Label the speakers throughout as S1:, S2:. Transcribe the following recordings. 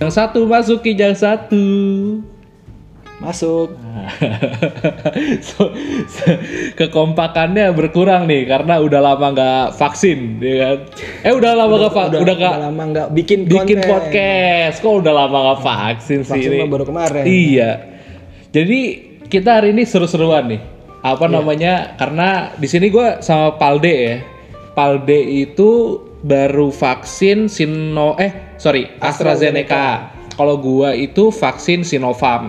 S1: Yang satu masuk yang satu.
S2: Masuk.
S1: so, so, kekompakannya berkurang nih karena udah lama nggak vaksin, ya kan? Eh udah lama nggak va- udah nggak
S2: lama nggak bikin
S1: bikin
S2: konten.
S1: podcast. Kok udah lama nggak vaksin sih
S2: Vaksin
S1: ini?
S2: mah baru kemarin.
S1: Iya. Jadi kita hari ini seru-seruan nih. Apa
S2: Iya.
S1: namanya? Karena di sini gue sama Palde ya. Palde itu baru vaksin Sino eh sorry AstraZeneca. Kalau gua itu vaksin Sinovac,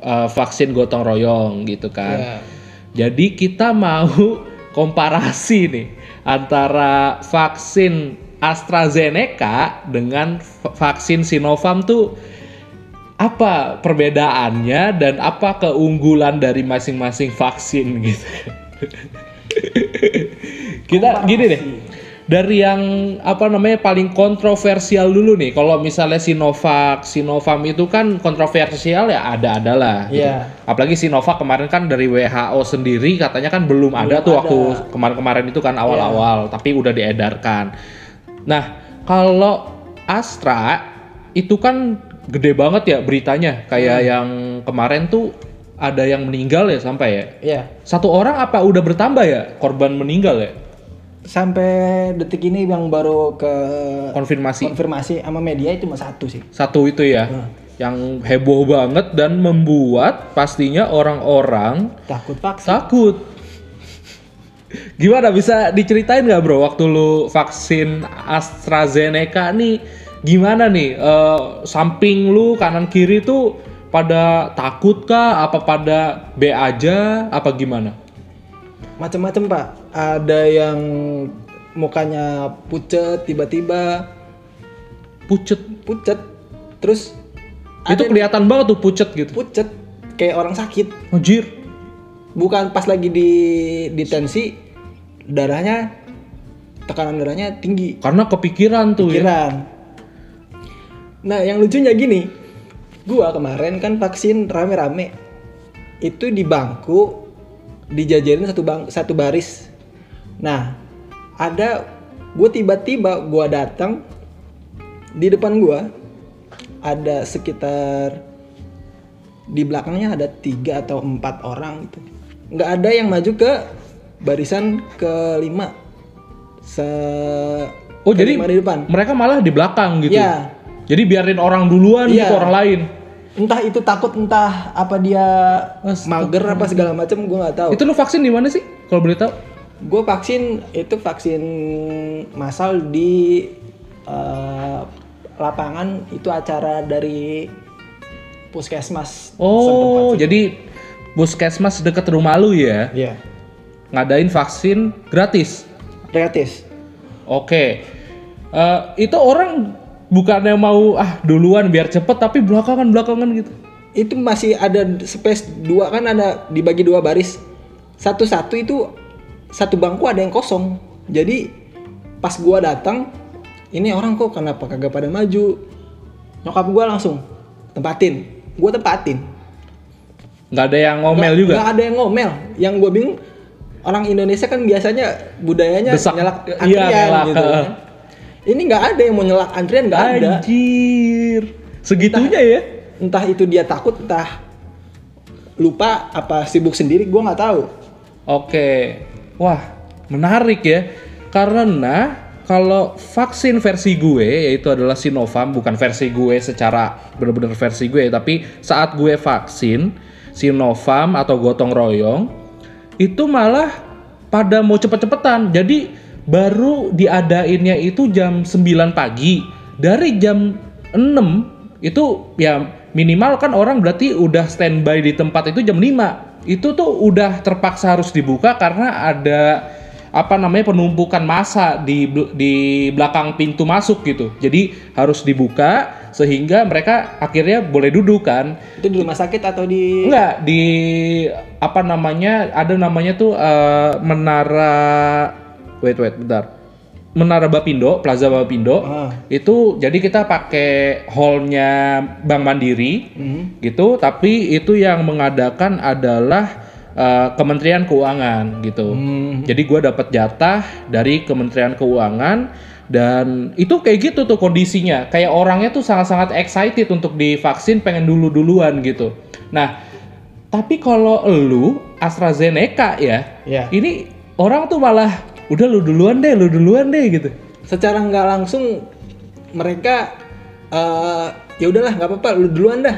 S1: eh, vaksin gotong royong gitu kan.
S2: Iya.
S1: Jadi kita mau komparasi nih antara vaksin AstraZeneca dengan vaksin Sinovac tuh apa perbedaannya dan apa keunggulan dari masing-masing vaksin gitu. Kita gini deh. Dari yang apa namanya paling kontroversial dulu nih. Kalau misalnya Sinovac, Sinovac itu kan kontroversial ya ada-ada lah. gitu.
S2: Iya.
S1: Apalagi Sinovac kemarin kan dari WHO sendiri katanya kan belum, ada tuh
S2: ada.
S1: waktu kemarin-kemarin itu kan awal-awal, tapi udah diedarkan. Nah, kalau Astra itu kan gede banget ya beritanya, kayak yang kemarin tuh ada yang meninggal ya sampai ya.
S2: Iya.
S1: Satu orang apa udah bertambah ya korban meninggal ya?
S2: Sampai detik ini yang baru ke
S1: Konfirmasi
S2: konfirmasi sama media itu cuma satu sih.
S1: satu itu ya,
S2: Hmm.
S1: yang heboh banget dan membuat pastinya orang-orang
S2: Takut vaksin.
S1: takut. Gimana bisa diceritain nggak bro waktu lu vaksin AstraZeneca nih gimana nih Eh, samping lu kanan kiri tuh pada takut kah apa pada B aja apa gimana?
S2: Macam-macam pak. Ada yang mukanya pucet tiba-tiba
S1: Pucet.
S2: pucet. Terus
S1: Itu kelihatan banget tuh pucet gitu.
S2: pucet kayak orang sakit.
S1: Anjir.
S2: Bukan pas lagi di di tensi darahnya tekanan darahnya tinggi.
S1: Karena kepikiran tuh ya.
S2: pikiran. Nah, yang lucunya gini, gua kemarin kan vaksin rame-rame. Itu di bangku dijajarin satu bang satu baris. Nah, ada gue tiba-tiba gua datang di depan gua ada sekitar di belakangnya ada tiga atau empat orang gitu. Nggak ada yang maju ke barisan kelima. Se
S1: Oh jadi
S2: kelima di depan.
S1: mereka malah di belakang gitu.
S2: Iya.
S1: Jadi biarin orang duluan
S2: Iya.
S1: gitu orang lain.
S2: Entah itu takut entah apa dia
S1: Astaga.
S2: mager apa segala macam gue nggak tahu
S1: Itu lu vaksin di mana sih? Kalau boleh tahu?
S2: gue vaksin itu vaksin massal di eh, lapangan itu acara dari puskesmas
S1: Oh, jadi puskesmas deket rumah lu ya
S2: iya
S1: ngadain vaksin gratis.
S2: gratis
S1: Oke. Eh, itu orang bukannya mau ah duluan biar cepet tapi belakangan belakangan gitu.
S2: itu masih ada space dua kan ada dibagi dua baris satu-satu itu satu bangku ada yang kosong jadi pas gua datang ini orang kok kenapa kagak pada maju nyokap gua langsung tempatin gua tempatin
S1: nggak ada yang ngomel juga.
S2: nggak ada yang ngomel yang gua bingung orang Indonesia kan biasanya budayanya
S1: Desak.
S2: nyelak
S1: Iya,
S2: antrian
S1: nyelak,
S2: gitu kan. Ini nggak ada yang mau nyelak antrian nggak ada
S1: Anjir. Segitunya ya.
S2: entah itu dia takut entah lupa apa sibuk sendiri gua nggak tahu
S1: Oke. Wah, menarik ya. Karena kalau vaksin versi gue yaitu adalah Sinovac bukan versi gue secara benar-benar versi gue tapi saat gue vaksin Sinovac atau gotong royong itu malah pada mau cepet-cepetan. Jadi baru diadainnya itu jam 9 pagi. Dari jam 6 itu ya minimal kan orang berarti udah standby di tempat itu jam 5. Itu tuh udah terpaksa harus dibuka karena ada apa namanya penumpukan massa di di belakang pintu masuk gitu. Jadi harus dibuka sehingga mereka akhirnya boleh duduk kan.
S2: itu di rumah sakit atau di
S1: Enggak di apa namanya ada namanya tuh eh, menara wait wait bentar menara Bapindo Plaza Bapindo
S2: Ah.
S1: itu jadi kita pakai hallnya Bank Mandiri
S2: Hmm.
S1: gitu tapi itu yang mengadakan adalah eh, Kementerian Keuangan gitu.
S2: Hmm.
S1: Jadi gua dapat jatah dari Kementerian Keuangan dan itu kayak gitu tuh kondisinya. Kayak orangnya tuh sangat-sangat excited untuk divaksin, pengen dulu-duluan gitu. Nah, tapi kalau lu AstraZeneca ya,
S2: Ya.
S1: ini orang tuh malah udah lu duluan deh, lu duluan deh gitu.
S2: Secara nggak langsung mereka eh ya udahlah nggak apa-apa lu duluan dah.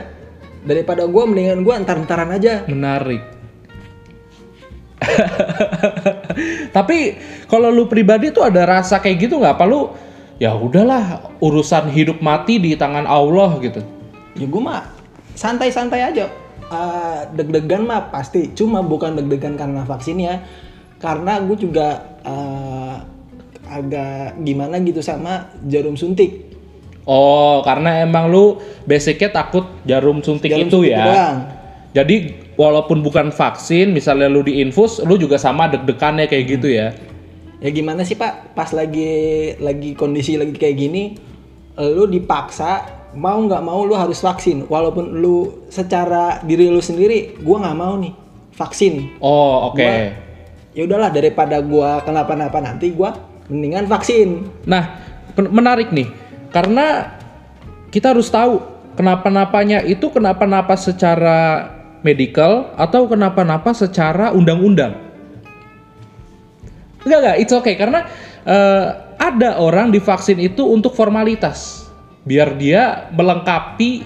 S2: Daripada gua mendingan gua entar-entaran aja.
S1: Menarik. Tapi kalau lu pribadi tuh ada rasa kayak gitu nggak? Apa lu ya udahlah urusan hidup mati di tangan Allah gitu.
S2: Ya gua mah santai-santai aja. Eh, deg-degan mah pasti, cuma bukan deg-degan karena vaksinnya, karena gue juga eh, agak gimana gitu sama jarum suntik.
S1: Oh, karena emang lu basicnya takut jarum suntik
S2: Jarum
S1: itu
S2: suntik
S1: ya.
S2: doang.
S1: Jadi walaupun bukan vaksin, misalnya lu diinfus, lu juga sama deg-degannya kayak gitu ya.
S2: Ya gimana sih Pak, pas lagi lagi kondisi lagi kayak gini, lu dipaksa mau nggak mau lu harus vaksin, walaupun lu secara diri lu sendiri, gua nggak mau nih vaksin.
S1: Oh, oke.
S2: Gua- Ya udahlah daripada gua kenapa-napa nanti, gua mendingan vaksin.
S1: Nah, menarik nih. Karena kita harus tahu kenapa-napanya itu kenapa-napa secara medical atau kenapa-napa secara undang-undang. Enggak enggak, it's okay karena eh, ada orang divaksin itu untuk formalitas. Biar dia melengkapi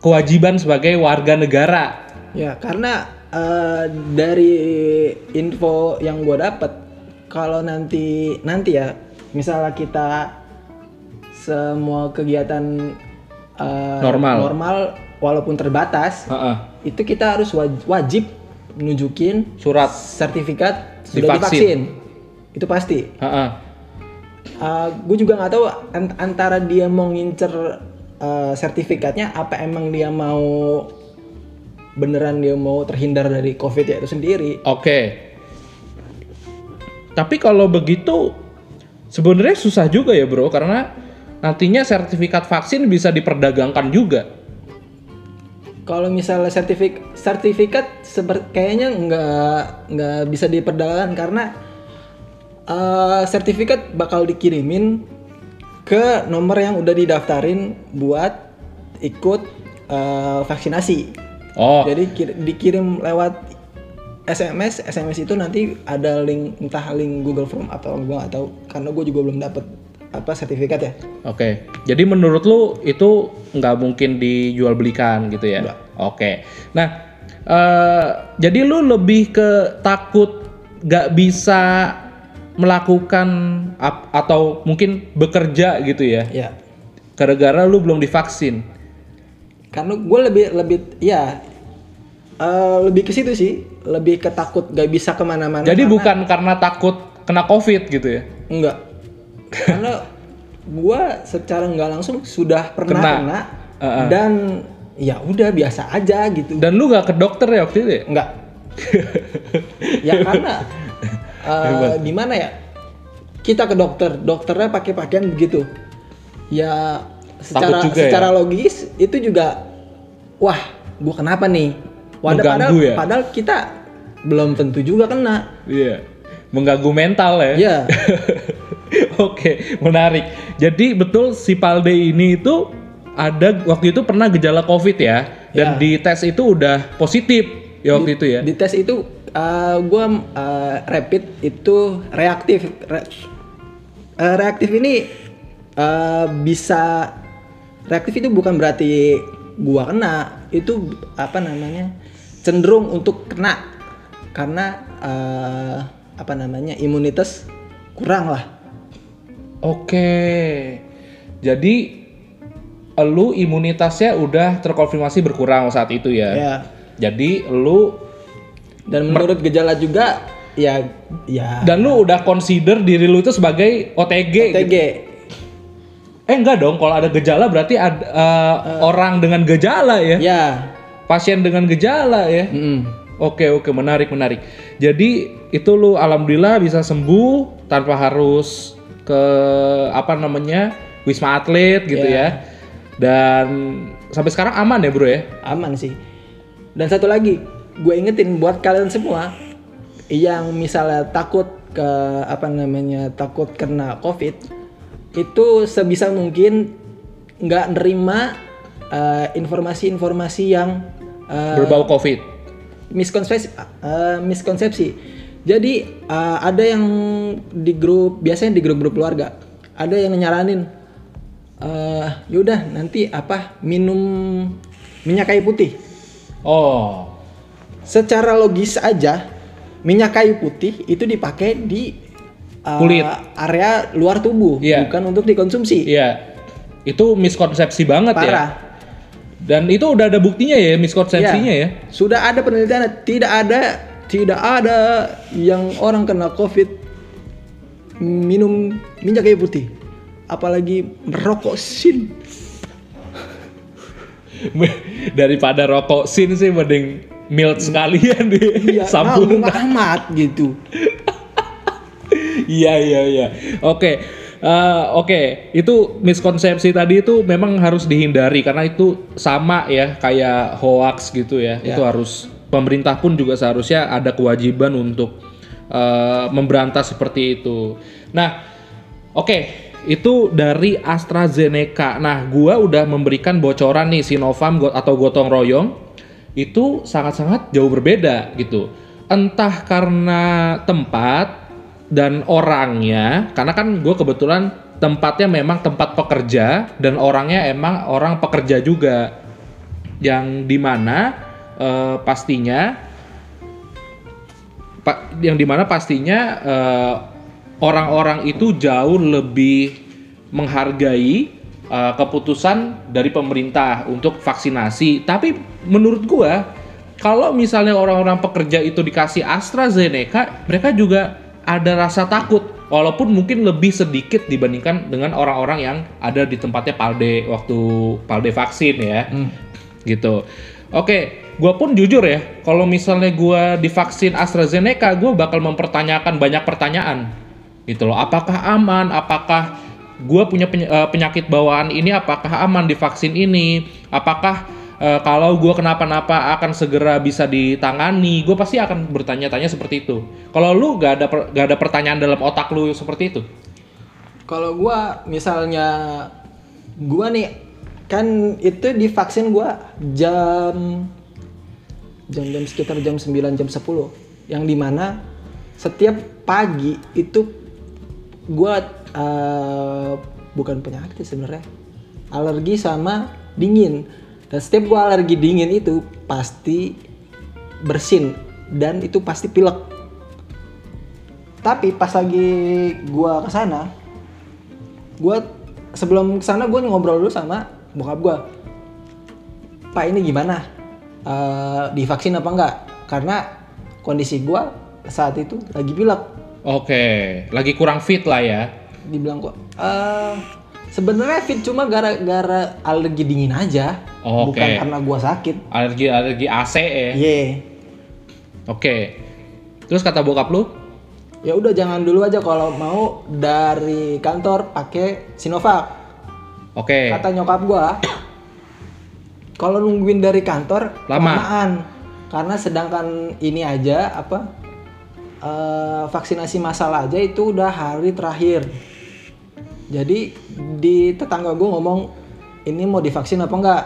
S1: kewajiban sebagai warga negara.
S2: Ya karena eh, dari info yang gua dapat, kalau nanti nanti ya, misalnya kita semua kegiatan eh,
S1: Normal.
S2: normal walaupun terbatas,
S1: Heeh.
S2: itu kita harus waj- wajib nunjukin
S1: Surat.
S2: sertifikat sudah
S1: Divaksin.
S2: divaksin. Itu pasti.
S1: Heeh.
S2: gue juga nggak tahu an- antara dia mau ngincer uh, sertifikatnya apa emang dia mau beneran dia mau terhindar dari covid ya itu sendiri
S1: Oke. Tapi kalau begitu sebenarnya susah juga ya bro karena nantinya sertifikat vaksin bisa diperdagangkan juga.
S2: kalau misalnya sertifik sertifikat seper- kayaknya nggak nggak bisa diperdagangkan karena uh, sertifikat bakal dikirimin ke nomor yang udah didaftarin buat ikut uh, vaksinasi
S1: Oh,
S2: Jadi kir- dikirim lewat SMS, SMS itu nanti ada link entah link Google Form atau gua nggak tahu karena gue juga belum dapet apa sertifikat ya.
S1: oke. Jadi menurut lu itu nggak mungkin dijual belikan gitu ya? Oke. Nah, eh, jadi lu lebih ke takut nggak bisa melakukan ap- atau mungkin bekerja gitu ya?
S2: Ya.
S1: Gara-gara lu belum divaksin.
S2: Karena gue lebih lebih ya eh, lebih ke situ sih, lebih ketakut gak bisa ke mana-mana.
S1: Jadi
S2: karena-
S1: bukan karena takut kena covid gitu ya?
S2: enggak. Karena gue secara nggak langsung sudah pernah
S1: Kena.
S2: kena,
S1: Heeh.
S2: dan ya udah biasa aja gitu.
S1: Dan lu nggak ke dokter ya waktu itu ya?
S2: Enggak. ya karena eh, gimana ya? Kita ke dokter, dokternya pakai pakaian begitu. Ya secara
S1: juga ya?
S2: secara logis itu juga wah, gua kenapa nih? Wadah padahal,
S1: ya?
S2: padahal kita belum tentu juga kena.
S1: Iya. Mengganggu mental ya?
S2: Iya.
S1: Oke, menarik. Jadi betul si Palde ini itu ada waktu itu pernah gejala covid ya? Dan
S2: Ya.
S1: di tes itu udah positif ya waktu itu ya?
S2: Di tes itu eh, gua eh, rapid itu reaktif. Re- eh, reaktif ini eh, bisa reaktif itu bukan berarti gua kena, itu apa namanya? cenderung untuk kena karena eh, apa namanya? imunitas kurang lah.
S1: Oke. Jadi lu imunitasnya udah terkonfirmasi berkurang saat itu ya?
S2: Ya.
S1: Jadi lu
S2: Dan menurut gejala juga ya ya
S1: dan lu udah consider diri lu itu sebagai OTG. gitu? Eh enggak dong, kalau ada gejala berarti ada eh, orang dengan gejala ya.
S2: Ya.
S1: Pasien dengan gejala ya.
S2: Mm-mm.
S1: Oke oke menarik menarik. Jadi itu lu alhamdulillah bisa sembuh tanpa harus ke apa namanya wisma atlet gitu
S2: Iya.
S1: ya. Dan sampai sekarang aman ya bro ya.
S2: aman sih dan satu lagi gue ingetin buat kalian semua yang misalnya takut ke apa namanya takut kena covid itu sebisa mungkin nggak nerima eh, informasi-informasi yang eh,
S1: Berbau COVID.
S2: miskonsepsi eh, miskonsepsi jadi eh, ada yang di grup biasanya di grup-grup keluarga ada yang nyaranin eh yaudah nanti apa minum minyak kayu putih
S1: Oh.
S2: secara logis aja minyak kayu putih itu dipakai di eh,
S1: Kulit.
S2: area luar tubuh
S1: Iya.
S2: bukan untuk dikonsumsi
S1: Iya. Itu miskonsepsi banget ya.
S2: parah
S1: Dan itu udah ada buktinya ya miskonsepsinya
S2: Iya.
S1: ya.
S2: Sudah ada penelitian, tidak ada tidak ada yang orang kena COVID minum minyak kayu putih. Apalagi merokok sin.
S1: Daripada rokok sin sih mending mild sekalian deh.
S2: Iya,
S1: Sambung.
S2: amat gitu.
S1: Iya iya iya. Oke. Eh, Oke, itu miskonsepsi tadi itu memang harus dihindari karena itu sama ya kayak hoax gitu ya.
S2: Ya.
S1: Itu harus pemerintah pun juga seharusnya ada kewajiban untuk eh, memberantas seperti itu. Nah, oke, itu dari AstraZeneca. Nah, gua udah memberikan bocoran nih Sinovac atau gotong royong itu sangat-sangat jauh berbeda gitu. Entah karena tempat dan orangnya, karena kan gue kebetulan tempatnya memang tempat pekerja dan orangnya emang orang pekerja juga, yang di mana eh, pastinya, pa- yang di mana pastinya eh, orang-orang itu jauh lebih menghargai eh, keputusan dari pemerintah untuk vaksinasi. Tapi menurut gua kalau misalnya orang-orang pekerja itu dikasih AstraZeneca, mereka juga ada rasa takut walaupun mungkin lebih sedikit dibandingkan dengan orang-orang yang ada di tempatnya Palde waktu Palde vaksin ya. Gitu. Oke, gua pun jujur ya, kalau misalnya gua divaksin AstraZeneca, gua bakal mempertanyakan banyak pertanyaan. Gitu loh, apakah aman? Apakah gua punya eh, penyakit bawaan ini apakah aman divaksin ini? Apakah eh, kalau gue kenapa-napa akan segera bisa ditangani, gue pasti akan bertanya-tanya seperti itu. Kalau lu gak ada per- gak ada pertanyaan dalam otak lu seperti itu,
S2: Kalau gua misalnya gua nih kan itu divaksin gua jam jam-jam sekitar jam 9 jam 10 yang di mana setiap pagi itu gua eh, bukan penyakit sebenarnya alergi sama dingin dan setiap gua alergi dingin itu pasti bersin dan itu pasti pilek. Tapi pas lagi gua ke sana gua sebelum ke sana gua ngobrol dulu sama bokap gua. Pak ini gimana? Eh, divaksin apa enggak? Karena kondisi gua saat itu lagi pilek.
S1: Oke, lagi kurang fit lah ya.
S2: dibilang kok eh sebenarnya fit cuma gara-gara alergi dingin aja
S1: Oke.
S2: bukan karena gua sakit
S1: Alergi alergi AC ya.
S2: Iya.
S1: Oke. Terus kata bokap lu?
S2: ya udah jangan dulu aja kalau mau dari kantor pakai Sinovac
S1: Oke.
S2: kata nyokap gua kalau nungguin dari kantor
S1: Lama.
S2: kelamaan. karena sedangkan ini aja apa eh, vaksinasi massal aja itu udah hari terakhir jadi di tetangga gua ngomong ini mau divaksin apa enggak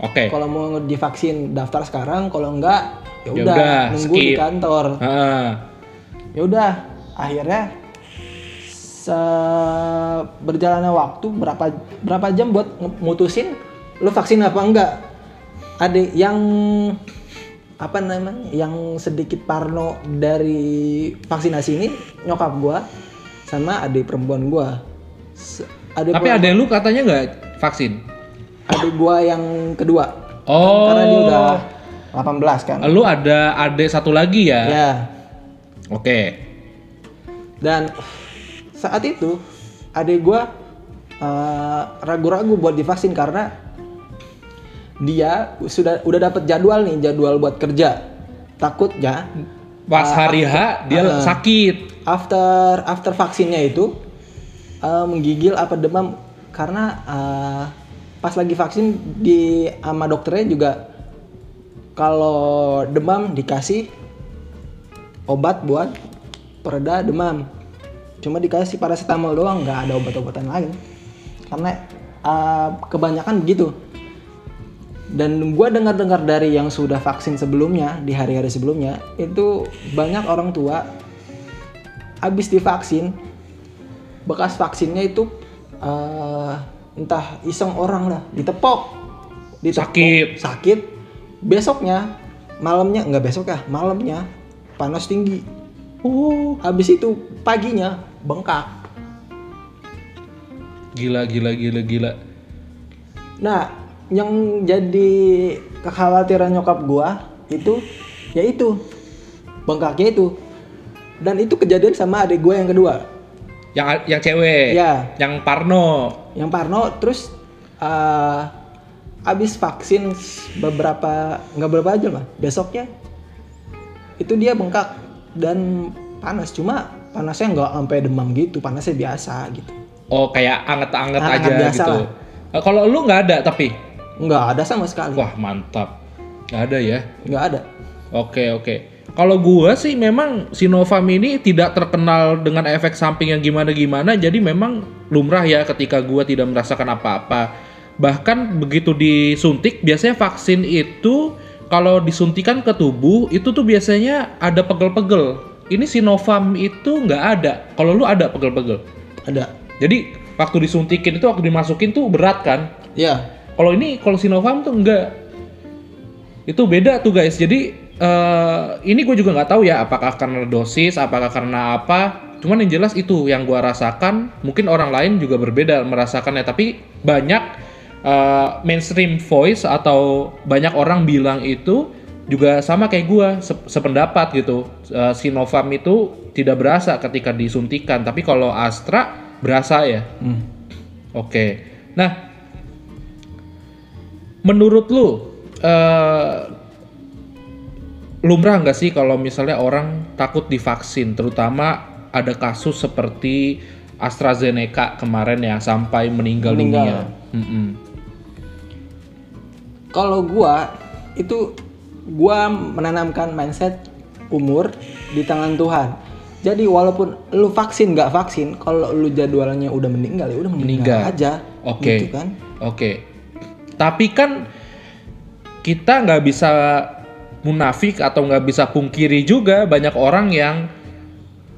S1: Oke.
S2: kalau mau divaksin daftar sekarang kalau enggak ya
S1: Ya
S2: udah nunggu di
S1: skip.
S2: kantor
S1: Heeh.
S2: ya udah akhirnya se- berjalannya waktu berapa berapa jam buat mutusin lu vaksin apa enggak ada yang apa namanya yang sedikit parno dari vaksinasi ini nyokap gua sama adik perempuan gua adik
S1: Tapi
S2: gua-
S1: ada lu katanya nggak vaksin?
S2: adik gua yang kedua
S1: Oh.
S2: karena dia udah 18 kan
S1: Lu ada adik satu lagi ya?
S2: ya
S1: Oke.
S2: dan saat itu adik gue ragu-ragu buat divaksin karena dia sudah udah dapat jadwal nih jadwal buat kerja takutnya
S1: Pas
S2: Ah,
S1: hari H dia
S2: ah.
S1: sakit.
S2: after after vaksinnya itu eh, menggigil apa demam karena eh, pas lagi vaksin di sama dokternya juga kalau demam dikasih obat buat pereda demam. Cuma dikasih paracetamol doang, nggak ada obat-obatan lain. Karena uh, kebanyakan begitu. Dan gua dengar-dengar dari yang sudah vaksin sebelumnya di hari-hari sebelumnya itu banyak orang tua habis divaksin bekas vaksinnya itu uh, entah iseng orang lah ditepok, ditepok.
S1: Sakit.
S2: sakit. Besoknya malamnya nggak besok ya malamnya panas tinggi.
S1: Oh,
S2: habis itu paginya bengkak.
S1: Gila gila gila gila.
S2: nah yang jadi kekhawatiran nyokap gua itu yaitu bengkaknya itu. Dan itu kejadian sama adik gua yang kedua
S1: Yang yang cewek.
S2: Ya.
S1: Yang Parno.
S2: yang Parno terus eh, abis vaksin beberapa nggak berapa aja lah besoknya itu dia bengkak dan panas cuma panasnya nggak sampai demam gitu panasnya biasa gitu
S1: Oh, kayak anget-anget
S2: Anget
S1: aja
S2: biasa
S1: gitu.
S2: lah.
S1: Eh, Kalau lu nggak ada tapi.
S2: nggak ada sama sekali
S1: Wah, mantap. Nggak ada ya.
S2: nggak ada
S1: Oke, oke. Kalau gua sih memang Sinovac ini tidak terkenal dengan efek samping yang gimana-gimana, jadi memang lumrah ya ketika gua tidak merasakan apa-apa. Bahkan begitu disuntik, biasanya vaksin itu kalau disuntikan ke tubuh itu tuh biasanya ada pegel-pegel. Ini Sinovac itu nggak ada. Kalau lu ada pegel-pegel.
S2: ada
S1: Jadi waktu disuntikin itu waktu dimasukin tuh berat kan?
S2: ya
S1: Kalau ini kalau Sinovac tuh enggak. Itu beda tuh guys. Jadi eh, ini gue juga nggak tahu ya apakah karena dosis, apakah karena apa. Cuman yang jelas itu yang gua rasakan. Mungkin orang lain juga berbeda merasakannya. Tapi banyak eh, mainstream voice atau banyak orang bilang itu juga sama kayak gua se- sependapat gitu. Eh, Sinovac itu tidak berasa ketika disuntikan. Tapi kalau Astra berasa ya.
S2: Hmm.
S1: Oke. Nah, menurut lu eh, lumrah nggak sih kalau misalnya orang takut divaksin, terutama ada kasus seperti AstraZeneca kemarin ya sampai meninggal,
S2: Meninggal.
S1: dunia. Mm-mm.
S2: kalau gua itu gua menanamkan mindset umur di tangan Tuhan jadi walaupun lu vaksin nggak vaksin kalau lu jadwalnya udah meninggal ya udah meninggal,
S1: Meninggal.
S2: aja
S1: Oke.
S2: gitu kan
S1: Oke. Tapi kan kita nggak bisa munafik atau nggak bisa pungkiri juga banyak orang yang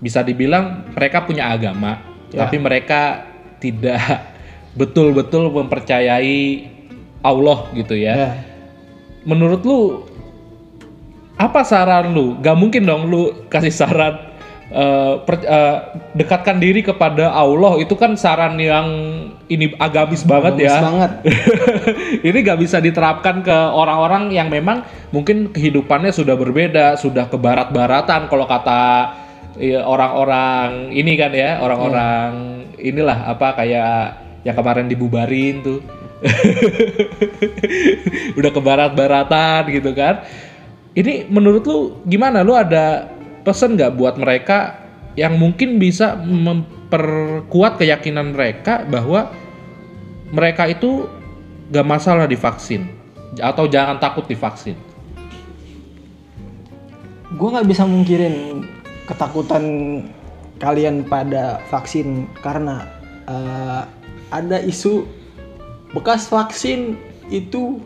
S1: bisa dibilang mereka punya agama,
S2: Ya.
S1: tapi mereka tidak betul-betul mempercayai Allah gitu ya.
S2: ya
S1: Menurut lu apa saran lu? Gak mungkin dong lu kasih saran eh, per- eh, dekatkan diri kepada Allah itu kan saran yang ini agamis banget
S2: Bagus
S1: ya.
S2: banget
S1: ini gak bisa diterapkan ke orang-orang yang memang mungkin kehidupannya sudah berbeda, sudah ke barat-baratan kalau kata ya, orang-orang ini kan ya, orang-orang inilah apa kayak yang kemarin dibubarin tuh. udah ke barat-baratan gitu kan. Ini menurut lu gimana? Lu ada pesan nggak buat mereka yang mungkin bisa memperkuat keyakinan mereka bahwa mereka itu gak masalah divaksin atau jangan takut divaksin.
S2: gue nggak bisa mungkirin ketakutan kalian pada vaksin karena eh, ada isu bekas vaksin itu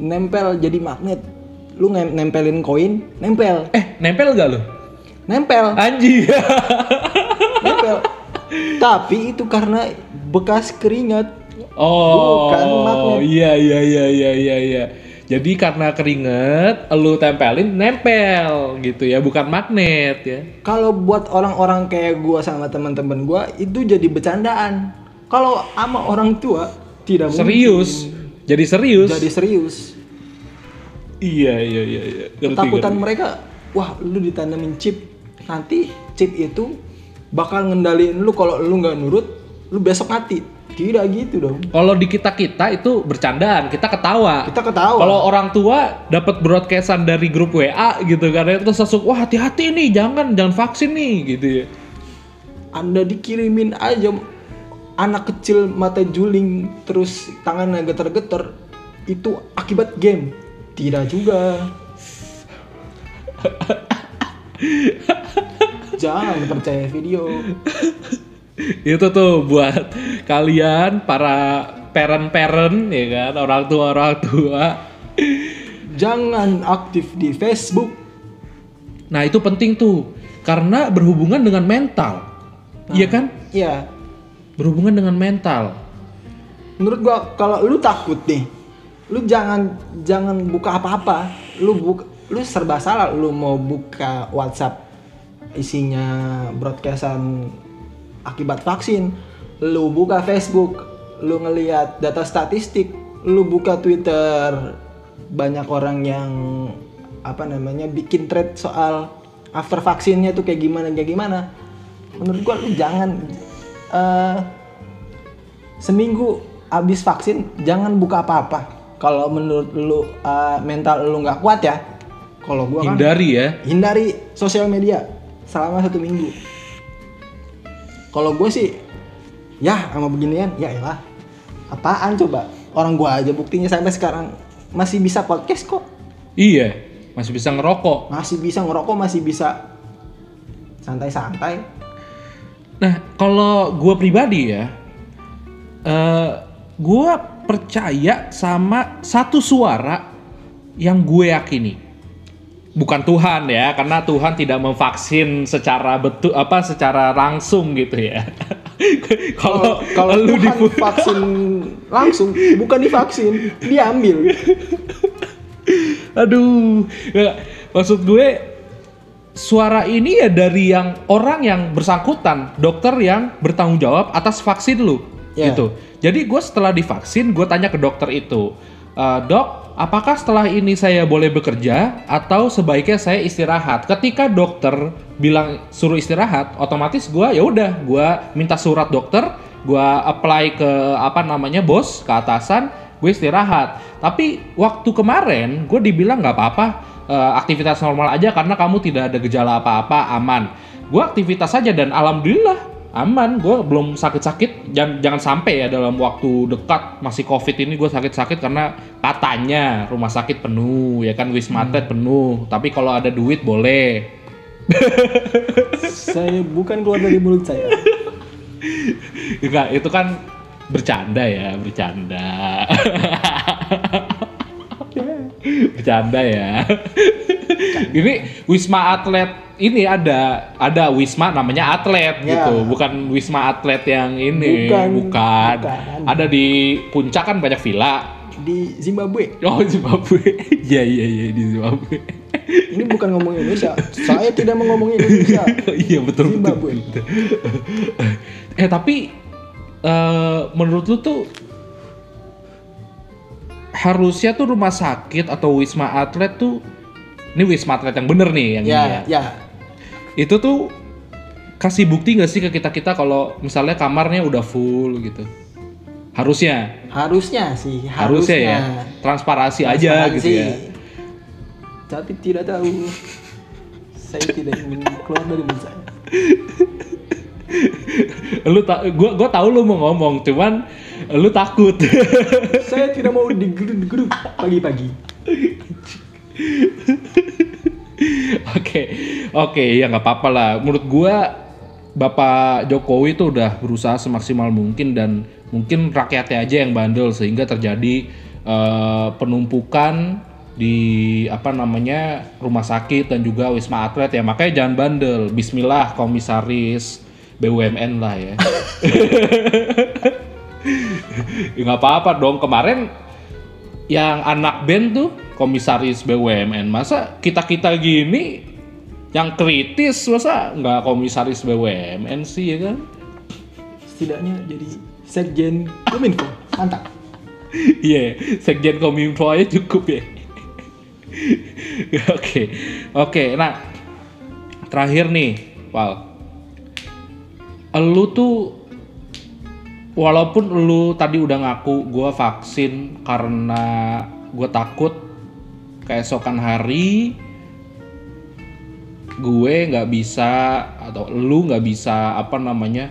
S2: nempel jadi magnet lu nge- nempelin koin nempel
S1: Eh, nempel gak lo?
S2: nempel
S1: Anjing.
S2: nempel tapi itu karena bekas keringat
S1: oh,
S2: Bukan magnet.
S1: iya iya iya iya iya iya. Jadi karena keringet, lu tempelin nempel gitu ya, bukan magnet ya.
S2: kalau buat orang-orang kayak gua sama teman-teman gua itu jadi bercandaan kalau sama orang tua tidak mungkin.
S1: Serius. Jadi serius.
S2: jadi serius
S1: Iya iya iya iya.
S2: Ketakutan mereka wah lu ditanamin chip nanti chip itu bakal ngendaliin lu kalau lu nggak nurut lu besok mati tidak gitu dong
S1: Kalau di kita kita itu bercandaan, kita ketawa.
S2: kita ketawa
S1: Kalau orang tua dapat broadcastan dari grup WA gitu kan, terus langsung wah hati-hati nih, jangan jangan vaksin nih gitu ya.
S2: anda dikirimin aja anak kecil mata juling terus tangannya geter-geter itu akibat game Tidak juga. Jangan percaya video.
S1: itu tuh buat kalian para parent-parent ya kan orang tua orang tua
S2: Jangan aktif di Facebook.
S1: nah itu penting tuh karena berhubungan dengan mental iya kan
S2: Iya.
S1: berhubungan dengan mental
S2: Menurut gua kalau lu takut nih, lu jangan jangan buka apa-apa. Lu buka lu serba salah lu mau buka WhatsApp isinya broadcastan akibat vaksin. Lu buka Facebook, lu ngelihat data statistik, lu buka Twitter banyak orang yang apa namanya bikin thread soal after vaksinnya tuh kayak gimana kayak gimana. Menurut gua lu jangan eh, seminggu habis vaksin jangan buka apa-apa. Kalau menurut lu uh, mental lu nggak kuat ya, kalau gua kan
S1: hindari ya
S2: hindari sosial media selama satu minggu. Kalau gue sih, ya sama beginian, ya elah. Apaan coba? Orang gua aja buktinya sampai sekarang masih bisa podcast kok.
S1: iya masih bisa ngerokok
S2: Masih bisa ngerokok, masih bisa santai-santai.
S1: Nah, kalau gue pribadi ya, eh gue percaya sama satu suara yang gue yakini. Bukan Tuhan ya, karena Tuhan tidak memvaksin secara betul apa secara langsung gitu ya. kalau
S2: kalau
S1: lu
S2: Tuhan
S1: di
S2: vaksin langsung, bukan divaksin, diambil.
S1: Aduh, nggak, maksud gue suara ini ya dari yang orang yang bersangkutan, dokter yang bertanggung jawab atas vaksin lu,
S2: Ya.
S1: gitu. Jadi gue setelah divaksin, gue tanya ke dokter itu, "E, dok, apakah setelah ini saya boleh bekerja atau sebaiknya saya istirahat? Ketika dokter bilang suruh istirahat, otomatis gue ya udah, gue minta surat dokter, gue apply ke apa namanya bos, ke atasan, gue istirahat. Tapi waktu kemarin gue dibilang nggak apa-apa, eh, aktivitas normal aja karena kamu tidak ada gejala apa-apa, aman. Gue aktivitas saja dan alhamdulillah aman. Gue belum sakit-sakit. Jangan, jangan sampai ya dalam waktu dekat masih covid ini gue sakit-sakit karena katanya rumah sakit penuh, ya kan wisma atlet penuh. Tapi kalau ada duit boleh.
S2: Saya bukan keluar dari mulut saya.
S1: Enggak, itu kan bercanda ya, bercanda. bercanda ya. ini Wisma Atlet ini ada ada Wisma namanya atlet
S2: Ya.
S1: gitu, bukan Wisma Atlet yang ini,
S2: Bukan,
S1: bukan.
S2: bukan.
S1: Ada di puncak kan banyak villa.
S2: Di Zimbabwe.
S1: Oh, Zimbabwe. Iya iya iya di Zimbabwe.
S2: Ini bukan ngomong Indonesia. Saya tidak mau ngomong Indonesia.
S1: iya betul betul.
S2: Zimbabwe.
S1: betul. eh tapi eh, menurut lu tuh harusnya tuh rumah sakit atau wisma atlet tuh ini wisma atlet yang bener nih yang ini
S2: Ya,
S1: ya.
S2: Ya.
S1: Itu tuh kasih bukti nggak sih ke kita kita kalau misalnya kamarnya udah full gitu. Harusnya,
S2: Harusnya sih,
S1: harusnya,
S2: harusnya.
S1: ya. Transparansi, aja gitu ya.
S2: Tapi tidak tahu. Saya tidak ingin keluar dari saya.
S1: Lu tak gua gua tahu lu mau ngomong, cuman lu takut.
S2: Saya tidak mau digerut-gerut pagi-pagi.
S1: Oke, oke, ya nggak apa-apa lah. Menurut gua Bapak Jokowi itu udah berusaha semaksimal mungkin dan mungkin rakyatnya aja yang bandel sehingga terjadi eh, penumpukan di apa namanya rumah sakit dan juga wisma atlet ya makanya jangan bandel. Bismillah komisaris BUMN lah ya. Ya nggak apa-apa dong kemarin yang anak band tuh komisaris BUMN masa kita kita gini yang kritis masa nggak komisaris BUMN sih ya kan
S2: Setidaknya jadi sekjen Kominfo. Mantap.
S1: iya sekjen kominfo aja cukup ya oke oke nah terakhir nih Wal lu tuh walaupun lu tadi udah ngaku gua vaksin karena gue takut keesokan hari gue nggak bisa atau lu nggak bisa apa namanya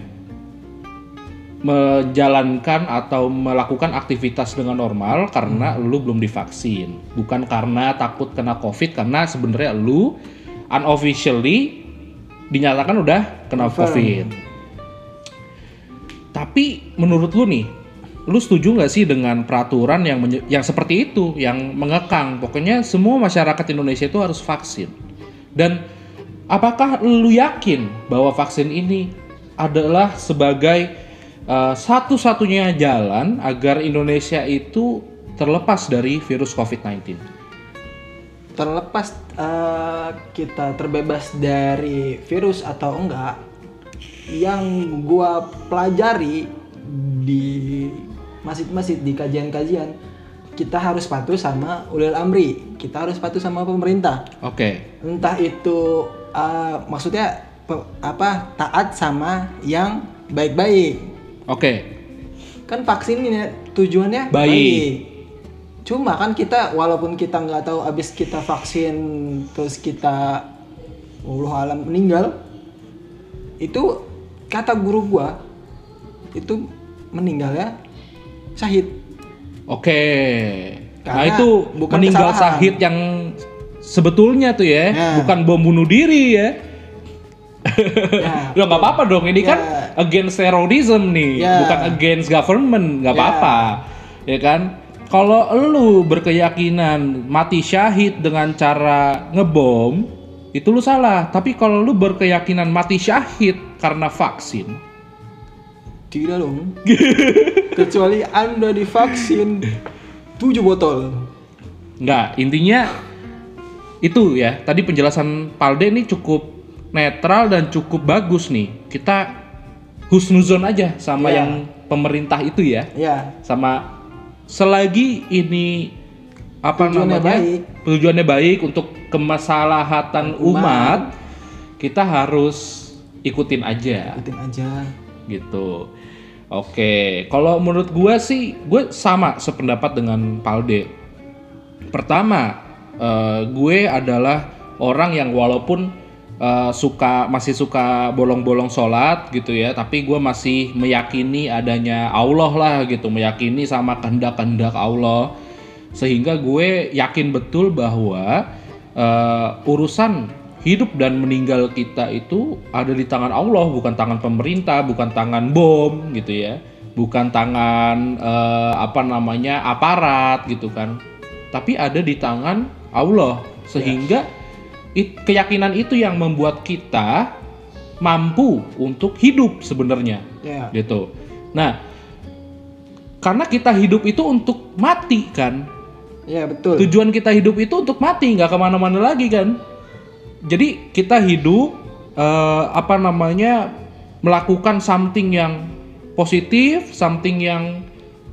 S1: menjalankan atau melakukan aktivitas dengan normal karena lu belum divaksin, bukan karena takut kena covid karena sebenarnya lu unofficially dinyatakan udah kena covid. Tapi menurut lu nih, lu setuju nggak sih dengan peraturan yang yang seperti itu, yang mengekang? Pokoknya semua masyarakat Indonesia itu harus vaksin. Dan apakah lu yakin bahwa vaksin ini adalah sebagai uh, satu-satunya jalan agar Indonesia itu terlepas dari virus COVID-19?
S2: terlepas eh, kita terbebas dari virus atau enggak yang gua pelajari di masjid-masjid di kajian-kajian. Kita harus patuh sama ulil amri. Kita harus patuh sama pemerintah.
S1: Oke,
S2: entah itu eh, maksudnya pe- apa taat sama yang baik-baik.
S1: Oke,
S2: kan vaksin ini tujuannya
S1: Baik.
S2: Cuma kan kita walaupun kita nggak tahu abis kita vaksin terus kita Allah alam meninggal itu kata guru gua itu meninggalnya syahid.
S1: oke. Nah
S2: Karena
S1: itu
S2: bukan
S1: meninggal
S2: kesalahan.
S1: syahid yang sebetulnya tuh ya,
S2: Nah.
S1: bukan bom bunuh diri ya.
S2: Ya,
S1: Loh nggak apa-apa dong, ini
S2: Ya.
S1: kan against terrorism nih,
S2: Ya.
S1: bukan against government, nggak
S2: Ya.
S1: apa-apa, ya kan? Kalau lu berkeyakinan mati syahid dengan cara ngebom, itu lu salah. Tapi kalau lu berkeyakinan mati syahid karena vaksin,
S2: tidak dong. Kecuali anda divaksin 7 botol.
S1: nggak. Intinya itu ya. Tadi penjelasan Palde ini cukup netral dan cukup bagus nih. Kita husnuzon aja sama
S2: Ya.
S1: yang pemerintah itu ya.
S2: Ya,
S1: sama selagi ini apa
S2: Tujuannya
S1: namanya
S2: baik.
S1: tujuannya baik untuk kemaslahatan umat,
S2: Umat.
S1: kita harus ikutin aja
S2: ikutin aja.
S1: gitu oke kalau menurut gua sih gue sama sependapat dengan Palde. Pertama eh, gue adalah orang yang walaupun eh, suka masih suka bolong-bolong sholat gitu ya tapi gue masih meyakini adanya Allah lah gitu meyakini sama kehendak-kehendak Allah. Sehingga gue yakin betul bahwa eh, urusan hidup dan meninggal kita itu ada di tangan Allah bukan tangan pemerintah bukan tangan bom gitu ya. Bukan tangan eh, apa namanya aparat gitu kan. Tapi ada di tangan Allah. Sehingga it- keyakinan itu yang membuat kita mampu untuk hidup sebenarnya.
S2: Ya,
S1: gitu. Nah karena kita hidup itu untuk mati kan.
S2: Ya betul.
S1: tujuan kita hidup itu untuk mati nggak ke mana-mana lagi kan jadi kita hidup eh, apa namanya melakukan something yang positif something yang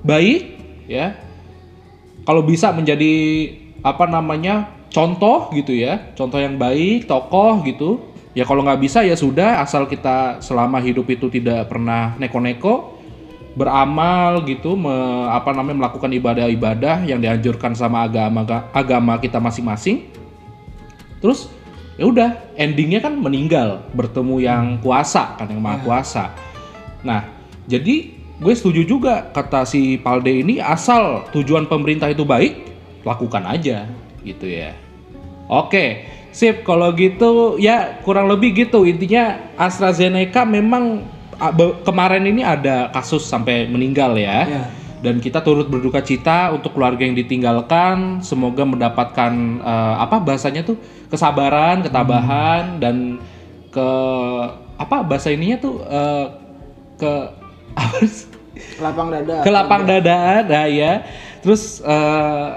S1: baik ya. Kalau bisa menjadi apa namanya contoh gitu ya contoh yang baik tokoh gitu. Ya kalau nggak bisa ya sudah asal kita selama hidup itu tidak pernah neko-neko beramal gitu me- apa namanya melakukan ibadah-ibadah yang dianjurkan sama agama agama kita masing-masing. Terus ya udah endingnya kan meninggal bertemu yang kuasa kan yang maha kuasa. Nah jadi gue setuju juga kata si Palde ini asal tujuan pemerintah itu baik lakukan aja gitu ya. Oke sip kalau gitu ya kurang lebih gitu. Intinya AstraZeneca memang kemarin ini ada kasus sampai meninggal ya.
S2: Ya.
S1: Dan kita turut berduka cita untuk keluarga yang ditinggalkan. Semoga mendapatkan eh, apa bahasanya tuh? Kesabaran ketabahan dan ke apa bahasa ininya tuh eh, ke apa sih?
S2: Lapang dada.
S1: ke lapang dada nah ya terus eh,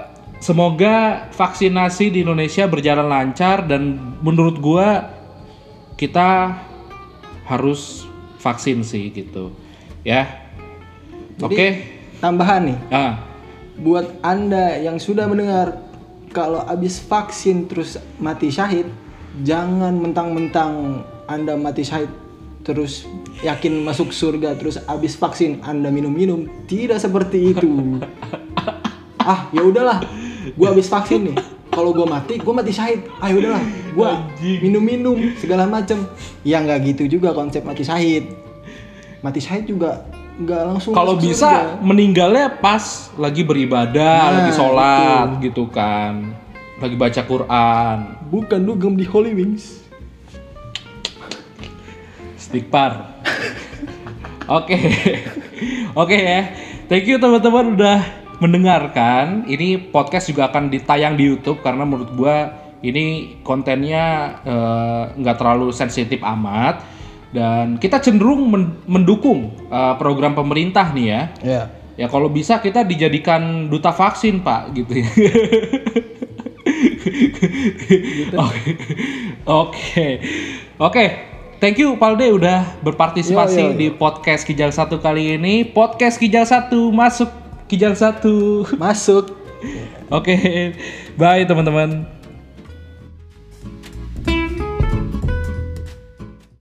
S1: semoga vaksinasi di Indonesia berjalan lancar dan menurut gua kita harus vaksin sih gitu. Ya. Oke
S2: Tambahan nih,
S1: ah.
S2: Buat anda yang sudah mendengar kalau habis vaksin terus mati syahid, jangan mentang-mentang anda mati syahid terus yakin masuk surga terus habis vaksin anda minum-minum. Tidak seperti itu. Ah ya udahlah. Gua habis vaksin nih. Kalau gua mati gua mati syahid. Ah ya udahlah. Gua minum-minum segala macem. Ya nggak gitu juga konsep mati syahid. Mati syahid juga nggak langsung
S1: Kalau bisa
S2: surga.
S1: meninggalnya pas lagi beribadah,
S2: Nah,
S1: lagi sholat gitu kan. Lagi baca Quran.
S2: bukan dugem di Holy Wings.
S1: Stickpar. Oke. Oke ya. Thank you teman-teman udah mendengarkan. Ini podcast juga akan ditayang di YouTube karena menurut gua ini kontennya eh, nggak terlalu sensitif amat dan kita cenderung men- mendukung eh, program pemerintah nih ya.
S2: Ya.
S1: Ya kalau bisa kita dijadikan duta vaksin pak gitu ya. Oke, oke, oke. Thank you Palde udah berpartisipasi
S2: Yo, yo, yo.
S1: di podcast Kijang Satu kali ini. Podcast Kijang Satu masuk Kijang Satu.
S2: Masuk.
S1: Oke, bye teman-teman.